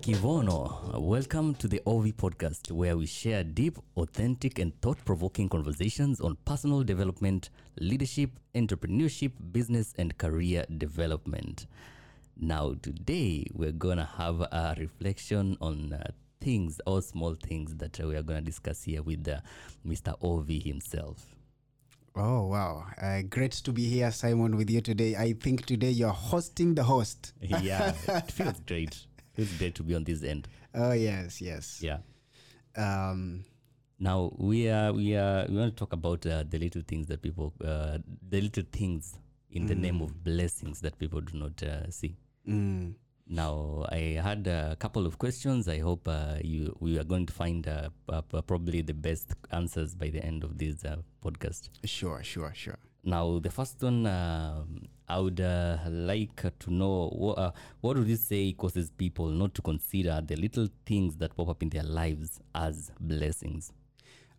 Kivono. Welcome to the OV podcast, where we share deep, authentic, and thought provoking conversations on personal development, leadership, entrepreneurship, business, and career development. Now, today, we're going to have a reflection on uh, things, all small things that we are going to discuss here with uh, Mr. OV himself. Oh, wow. Uh, great to be here, Simon, with you today. I think today you're hosting the host. yeah, it feels great. Feels great to be on this end. Oh, yes, yes. Yeah. Um, Now we are we are we want to talk about uh, the little things that people uh, the little things in the name of blessings that people do not uh, see. mm, Now I had a couple of questions. I hope uh, you we are going to find uh, probably the best answers by the end of this uh, podcast. sure, sure, sure. Now the first one um I would uh, like to know what uh, what would you say causes people not to consider the little things that pop up in their lives as blessings?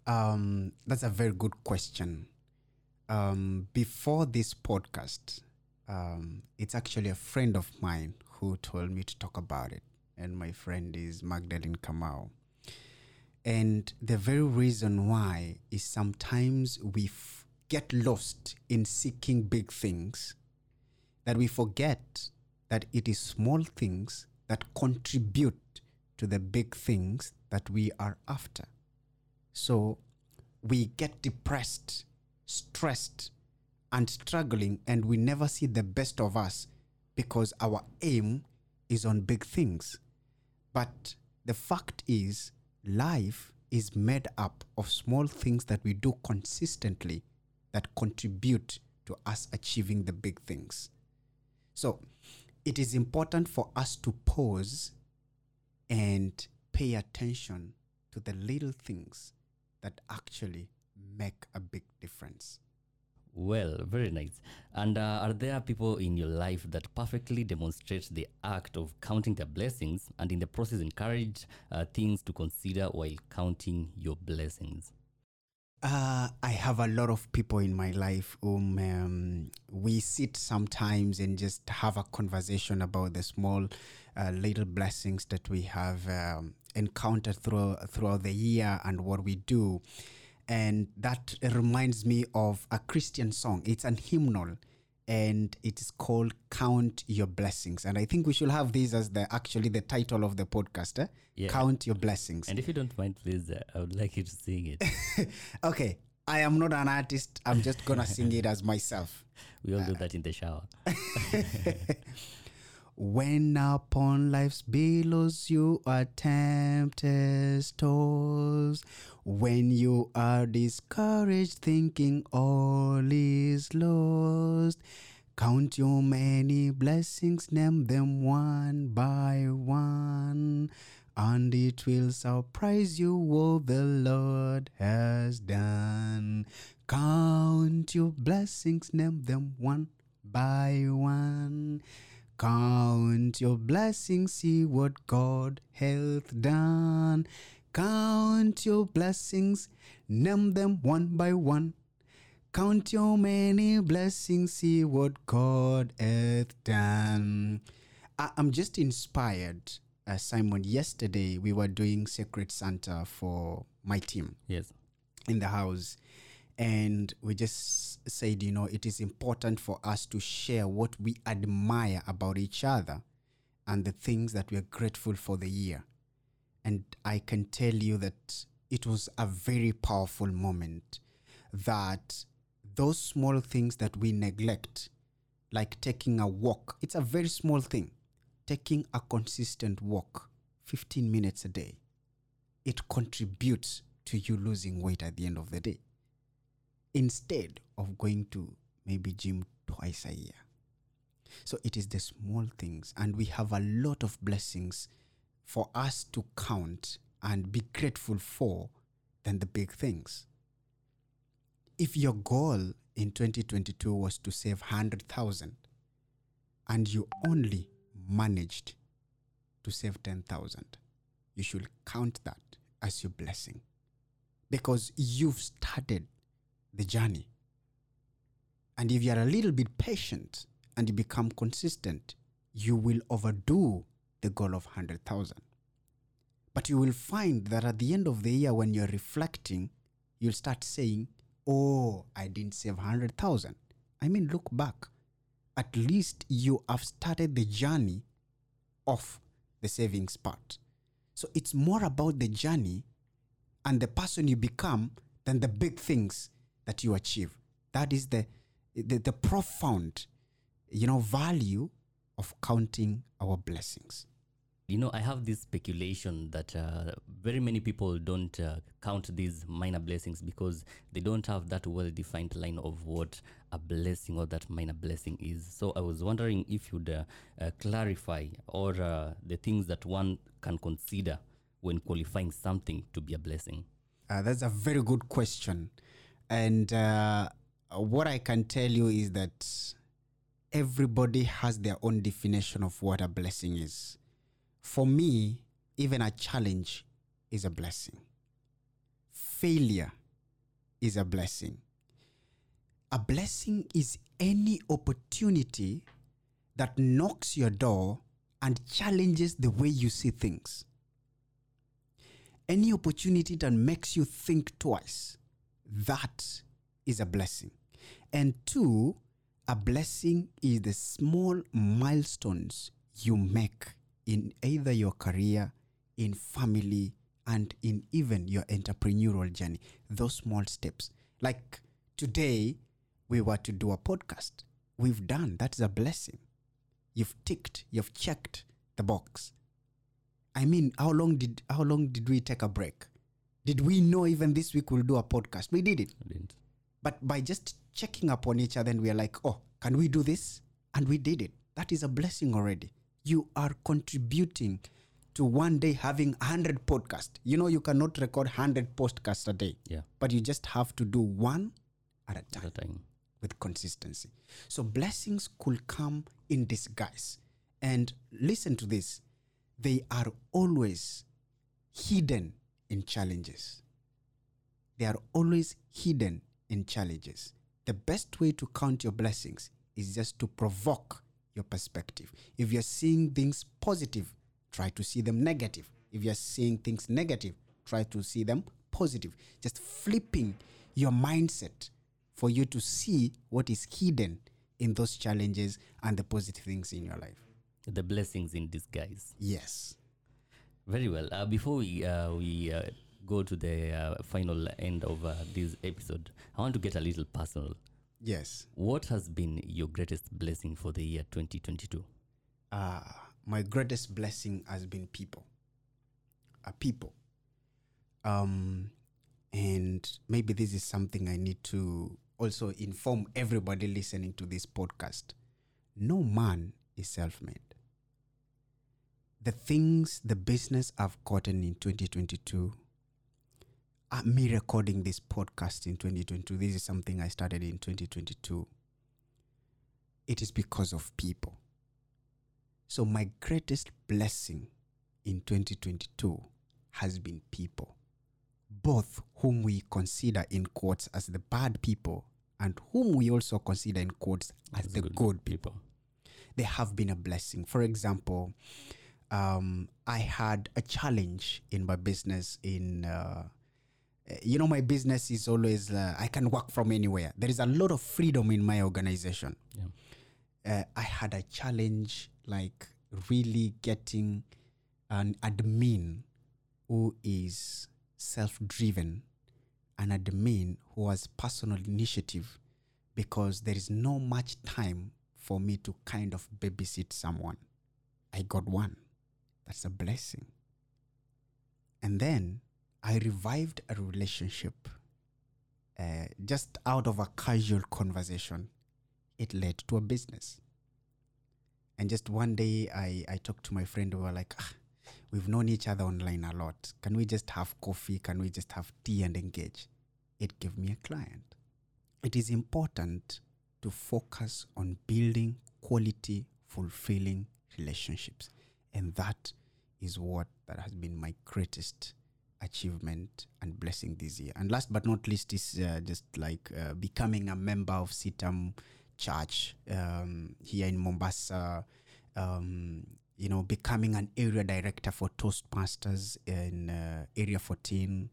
Um, that's a very good question. Um, before this podcast, um, it's actually a friend of mine who told me to talk about it. And my friend is Magdalene Kamau. And the very reason why is sometimes we f- get lost in seeking big things that we forget that it is small things that contribute to the big things that we are after. So we get depressed, stressed, and struggling, and we never see the best of us because our aim is on big things. But the fact is, life is made up of small things that we do consistently that contribute to us achieving the big things. So it is important for us to pause and pay attention to the little things that actually make a big difference. Well, very nice. And uh, are there people in your life that perfectly demonstrate the act of counting their blessings and in the process encourage uh, things to consider while counting your blessings? Uh, I have a lot of people in my life whom um, we sit sometimes and just have a conversation about the small uh, little blessings that we have um, encountered through, throughout the year and what we do. And that reminds me of a Christian song. It's an hymnal and it is called Count Your Blessings. And I think we should have this as the actually the title of the podcast. Eh? Yeah. Count Your Blessings. And if you don't mind, please, uh, I would like you to sing it. okay, I am not an artist. I'm just gonna sing it as myself. We all do that in the shower. When upon life's billows you are tempted, tossed, when you are discouraged, thinking all is lost, count your many blessings, name them one by one, and it will surprise you what the Lord has done. Count your blessings, name them one by one. Count your blessings, see what God hath done. Count your blessings, name them one by one. Count your many blessings, see what God hath done. I- I'm just inspired, uh, Simon. Yesterday, we were doing Secret Santa for my team Yes. in the house and we just said you know it is important for us to share what we admire about each other and the things that we are grateful for the year. And i can tell you that it was a very powerful moment that those small things that we neglect like taking a walk it's a very small thing taking a consistent walk 15 minutes a day it contributes to you losing weight at the end of the day instead of going to maybe gym twice a year. So it is the small things and we have a lot of blessings for us to count and be grateful for than the big things. If your goal in 2022 was to save 100,000 and you only managed to save 10,000 you should count that as your blessing. Because you've started the journey. And if you are a little bit patient and you become consistent, you will overdo the goal of 100,000. But you will find that at the end of the year, when you're reflecting, you'll start saying, Oh, I didn't save 100,000. I mean, look back. At least you have started the journey of the savings part. So it's more about the journey and the person you become than the big things that you achieve. That is the, the, the profound, you know, value of counting our blessings. You know, I have this speculation that uh, very many people don't uh, count these minor blessings because they don't have that well defined line of what a blessing or that minor blessing is. So I was wondering if you'd uh, uh, clarify or uh, the things that one can consider when qualifying something to be a blessing. Uh, that's a very good question. And uh, what I can tell you is that everybody has their own definition of what a blessing is. For me, even a challenge is a blessing, failure is a blessing. A blessing is any opportunity that knocks your door and challenges the way you see things any opportunity that makes you think twice, that is a blessing. And two, a blessing is the small milestones you make in either your career, in family, and in even your entrepreneurial journey. Those small steps. Like today, we were to do a podcast. We've done. That's a blessing. You've ticked, you've checked the box. I mean, how long did how long did we take a break? Did we know even this week we'll do a podcast? We did it. Didn't. But by just checking up on each other, and we are like, oh, can we do this? And we did it. That is a blessing already. You are contributing to one day having 100 podcasts. You know, you cannot record 100 podcasts a day, Yeah, but you just have to do one at a at time the time. with consistency. So blessings could come in disguise. And listen to this they are always hidden in challenges. They are always hidden in challenges. The best way to count your blessings is just to provoke your perspective. If you're seeing things positive, try to see them negative. If you're seeing things negative, try to see them positive. Just flipping your mindset for you to see what is hidden in those challenges and the positive things in your life. The blessings in disguise. Yes. Very well. Uh, before we uh, we uh, go to the uh, final end of uh, this episode, I want to get a little personal. Yes. What has been your greatest blessing for the year 2022? uh, my greatest blessing has been people. Uh, people. Um, and maybe this is something I need to also inform everybody listening to this podcast. No man is self made. The things, the business I've gotten in 2022, uh, me recording this podcast in 2022, this is something I started in 2022. It is because of people. So, my greatest blessing in 2022 has been people, both whom we consider in quotes as the bad people and whom we also consider in quotes as As the good good, people. They have been a blessing. For example, um, I had a challenge in my business. In uh, you know, my business is always uh, I can work from anywhere. There is a lot of freedom in my organization Yeah. uh, I had a challenge like really getting an admin who is self driven, an admin who has personal initiative because there is no much time for me to kind of babysit someone. I got one. That's a blessing. And then I revived a relationship uh, just out of a casual conversation it led to a business. And just one day, I, I talked to my friend. We were like, ah, we've known each other online a lot. Can we just have coffee? Can we just have tea and engage? It gave me a client. It is important to focus on building quality, fulfilling relationships. And that is what that has been my greatest achievement and blessing this year. And last but not least is uh, just like uh, becoming a member of CITAM Church um, here in Mombasa. Um, you know, becoming an area director for Toastmasters in uh, Area 14.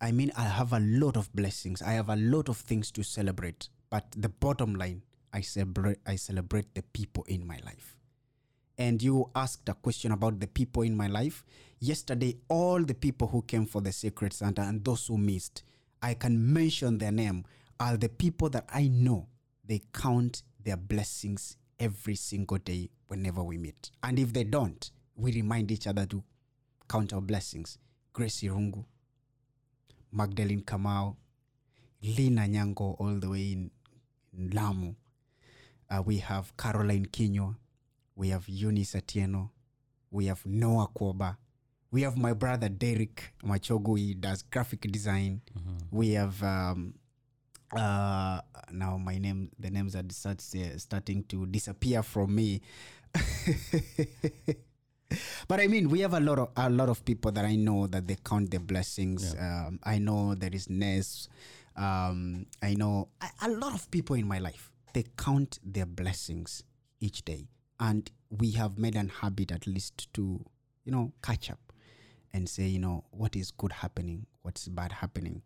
I mean, I have a lot of blessings. I have a lot of things to celebrate. But the bottom line, I celebrate, I celebrate the people in my life. And you asked a question about the people in my life. Yesterday, all the people who came for the Secret Santa and those who missed, I can mention their name, are the people that I know. They count their blessings every single day whenever we meet. And if they don't, we remind each other to count our blessings. Grace Irungu, Magdalene Kamau, Lina Nyango, all the way in, in Lamu. Uh, we have Caroline Kinyo. We have Eunice Atieno. We have Noah Koba. We have my brother Derek Machogu. He does graphic design. We have um, uh, now my name. The names are start, uh, starting to disappear from me. but I mean, we have a lot of a lot of people that I know that they count their blessings. Um, I know there is Ness. Um, I know a, a lot of people in my life. They count their blessings each day, and we have made an habit at least to, you know, catch up and say, you know, what is good happening, what's bad happening.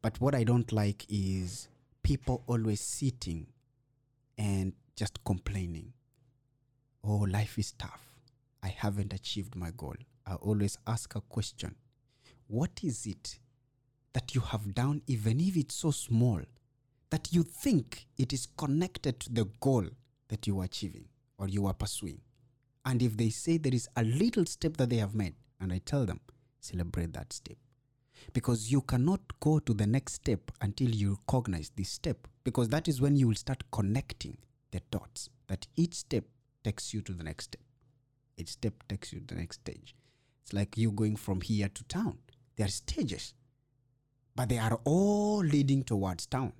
But what I don't like is people always sitting and just complaining. Oh, life is tough. I haven't achieved my goal. I always ask a question What is it that you have done, even if it's so small, that you think it is connected to the goal that you are achieving or you are pursuing? And if they say there is a little step that they have made, and I tell them, celebrate that step. Because you cannot go to the next step until you recognize this step. Because that is when you will start connecting the dots that each step takes you to the next step. Each step takes you to the next stage. It's like you going from here to town. There are stages, but they are all leading towards town.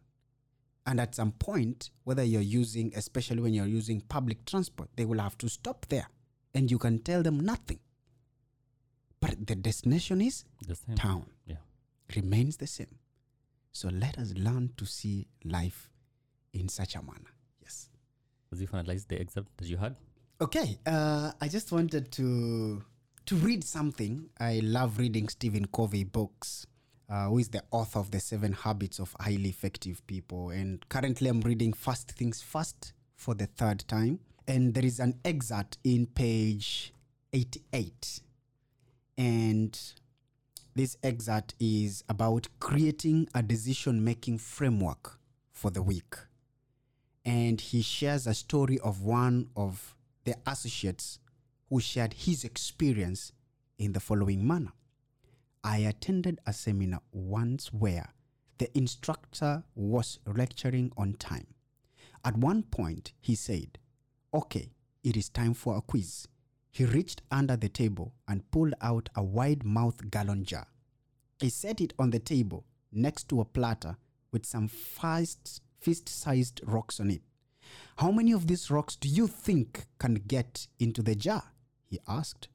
And at some point, whether you're using, especially when you're using public transport, they will have to stop there. And you can tell them nothing. But the destination is The same. town, Yeah. remains the same. So let us learn to see life in such a manner. Yes. As you finalized the excerpt that you had. Okay, uh, I just wanted to to read something. I love reading Stephen Covey books, uh, who is the author of the Seven Habits of Highly Effective People. And currently, I'm reading First Things First for the third time. And there is an excerpt in page 88. And this excerpt is about creating a decision making framework for the week and he shares a story of one of the associates who shared his experience in the following manner. I attended a seminar once where the instructor was lecturing on time. At one point, he said, Okay, it is time for a quiz. He reached under the table and pulled out a wide mouthed gallon jar. He set it on the table next to a platter with some fist sized rocks on it. How many of these rocks do you think can get into the jar? He asked.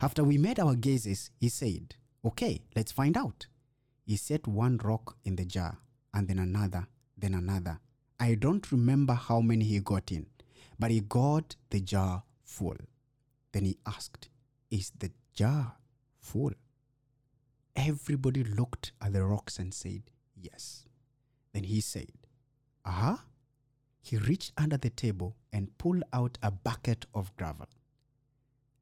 After we made our guesses, he said, Okay, let's find out. He set one rock in the jar, and then another, then another. I don't remember how many he got in, but he got the jar full. Then he asked, Is the jar full? Everybody looked at the rocks and said, Yes. Then he said, Aha. Uh-huh. He reached under the table and pulled out a bucket of gravel.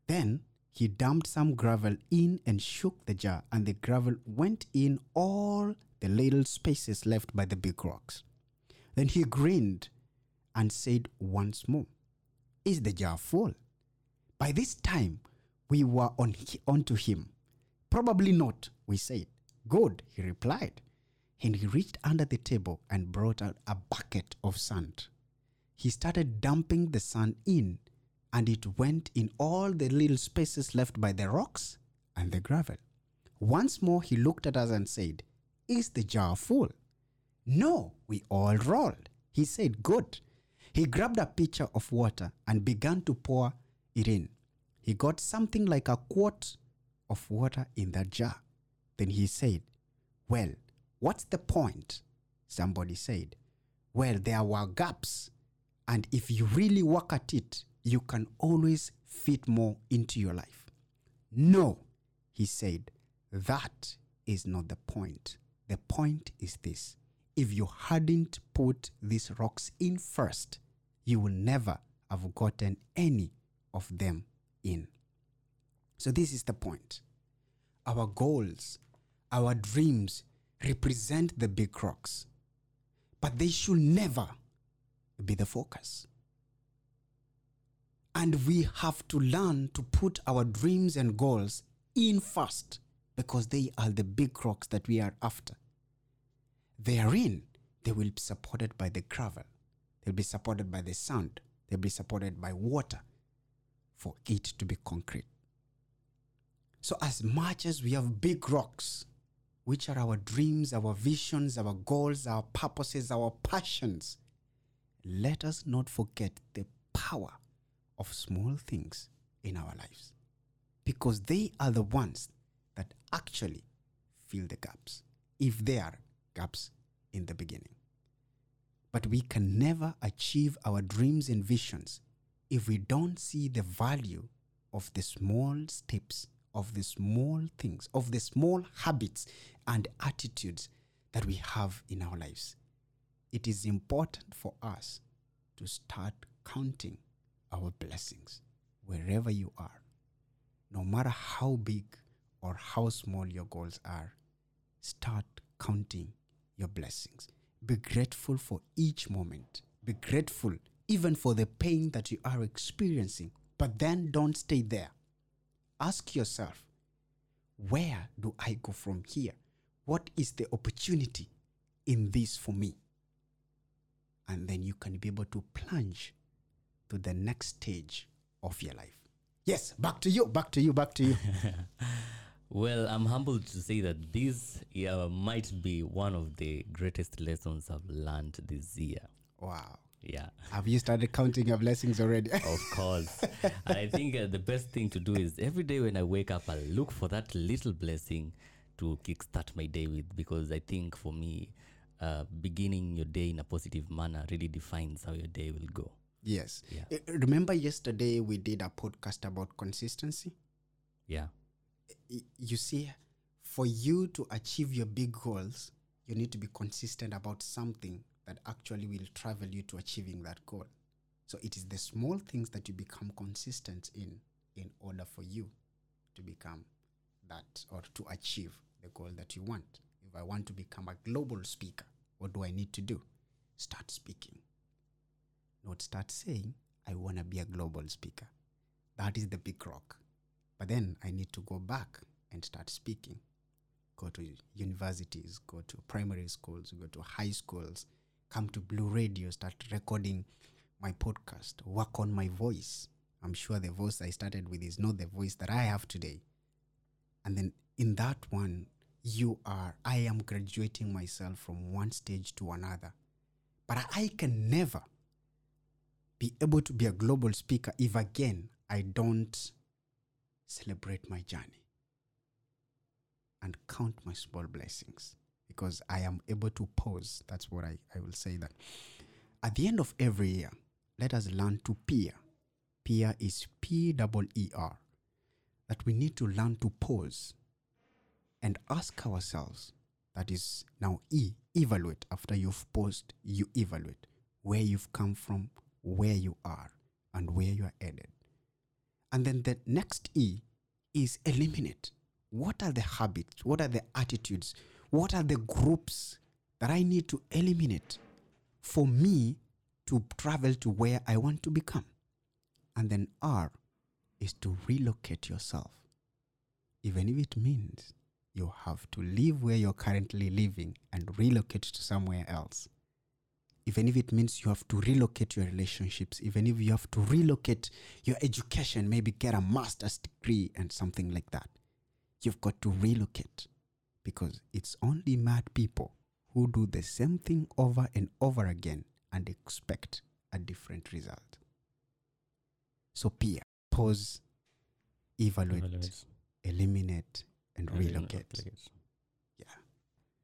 Then he dumped some gravel in and shook the jar, and the gravel went in all the little spaces left by the big rocks. Then he grinned and said once more, Is the jar full? By this time, we were on onto him. Probably not, we said. Good, he replied. And he reached under the table and brought out a bucket of sand. He started dumping the sand in, and it went in all the little spaces left by the rocks and the gravel. Once more, he looked at us and said, Is the jar full? No, we all rolled. He said, Good. He grabbed a pitcher of water and began to pour it in. He got something like a quart of water in that jar. Then he said, Well, what's the point? Somebody said, Well, there were gaps, and if you really work at it, you can always fit more into your life. No, he said, that is not the point. The point is this if you hadn't put these rocks in first, you will never have gotten any of them in. So, this is the point. Our goals, our dreams represent the big rocks, but they should never be the focus. And we have to learn to put our dreams and goals in first because they are the big rocks that we are after. Therein, they will be supported by the gravel, they'll be supported by the sand, they'll be supported by water for it to be concrete. So, as much as we have big rocks, which are our dreams, our visions, our goals, our purposes, our passions, let us not forget the power of small things in our lives because they are the ones that actually fill the gaps if there are gaps in the beginning. But we can never achieve our dreams and visions if we don't see the value of the small steps, of the small things, of the small habits and attitudes that we have in our lives. It is important for us to start counting our blessings wherever you are. No matter how big or how small your goals are, start counting your blessings. Be grateful for each moment. Be grateful even for the pain that you are experiencing. But then don't stay there. Ask yourself, where do I go from here? What is the opportunity in this for me? And then you can be able to plunge to the next stage of your life. Yes, back to you, back to you, back to you. Well, I'm humbled to say that this yeah, might be one of the greatest lessons I've learned this year. wow. Yeah, Have you started counting your blessings already? of course. and I think uh, the best thing to do is every day when I wake up, I look for that little blessing to kickstart my day with because I think for me, uh, beginning your day in a positive manner really defines how your day will go. Yes. Yeah. Eh, Remember yesterday we did a podcast about consistency? Yeah, you see, for you to achieve your big goals, you need to be consistent about something that actually will travel you to achieving that goal. So it is the small things that you become consistent in in order for you to become that or to achieve the goal that you want. If I want to become a global speaker, what do I need to do? Start speaking. Not start saying, I want to be a global speaker. That is the big rock. But then I need to go back and start speaking. Go to universities, go to primary schools, go to high schools, come to Blue Radio, start recording my podcast, work on my voice. I'm sure the voice I started with is not the voice that I have today. And then in that one, you are, I am graduating myself from one stage to another. But I can never be able to be a global speaker if again I don't celebrate my journey and count my small blessings because I am able to pause. That's what I, I will say that. At the end of every year, let us learn to peer. Peer is P double E R. That we need to learn to pause and ask ourselves, that is now E, evaluate. After you've paused, you evaluate where you've come from, where you are, and where you are headed. And then the next E is eliminate. What are the habits? What are the attitudes? What are the groups that I need to eliminate for me to travel to where I want to become? And then R is to relocate yourself. Even if it means you have to leave where you're currently living and relocate to somewhere else. Even if it means you have to relocate your relationships, even if you have to relocate your education, maybe get a master's degree and something like that, you've got to relocate because it's only mad people who do the same thing over and over again and expect a different result. So, peer, pause, evaluate, Evaluate. eliminate, and And relocate. relocate.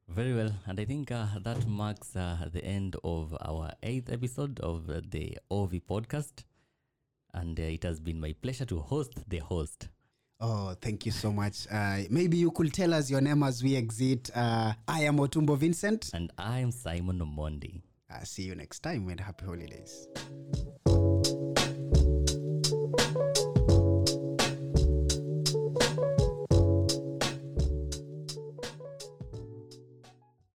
Very well, and I think uh, that marks uh, the end of our eighth episode of the OV podcast. And uh, it has been my pleasure to host the host. Oh, thank you so much. Uh, maybe you could tell us your name as we exit. Uh, I am Otumbo Vincent. And I am Simon Omondi. Uh, see you next time and happy holidays.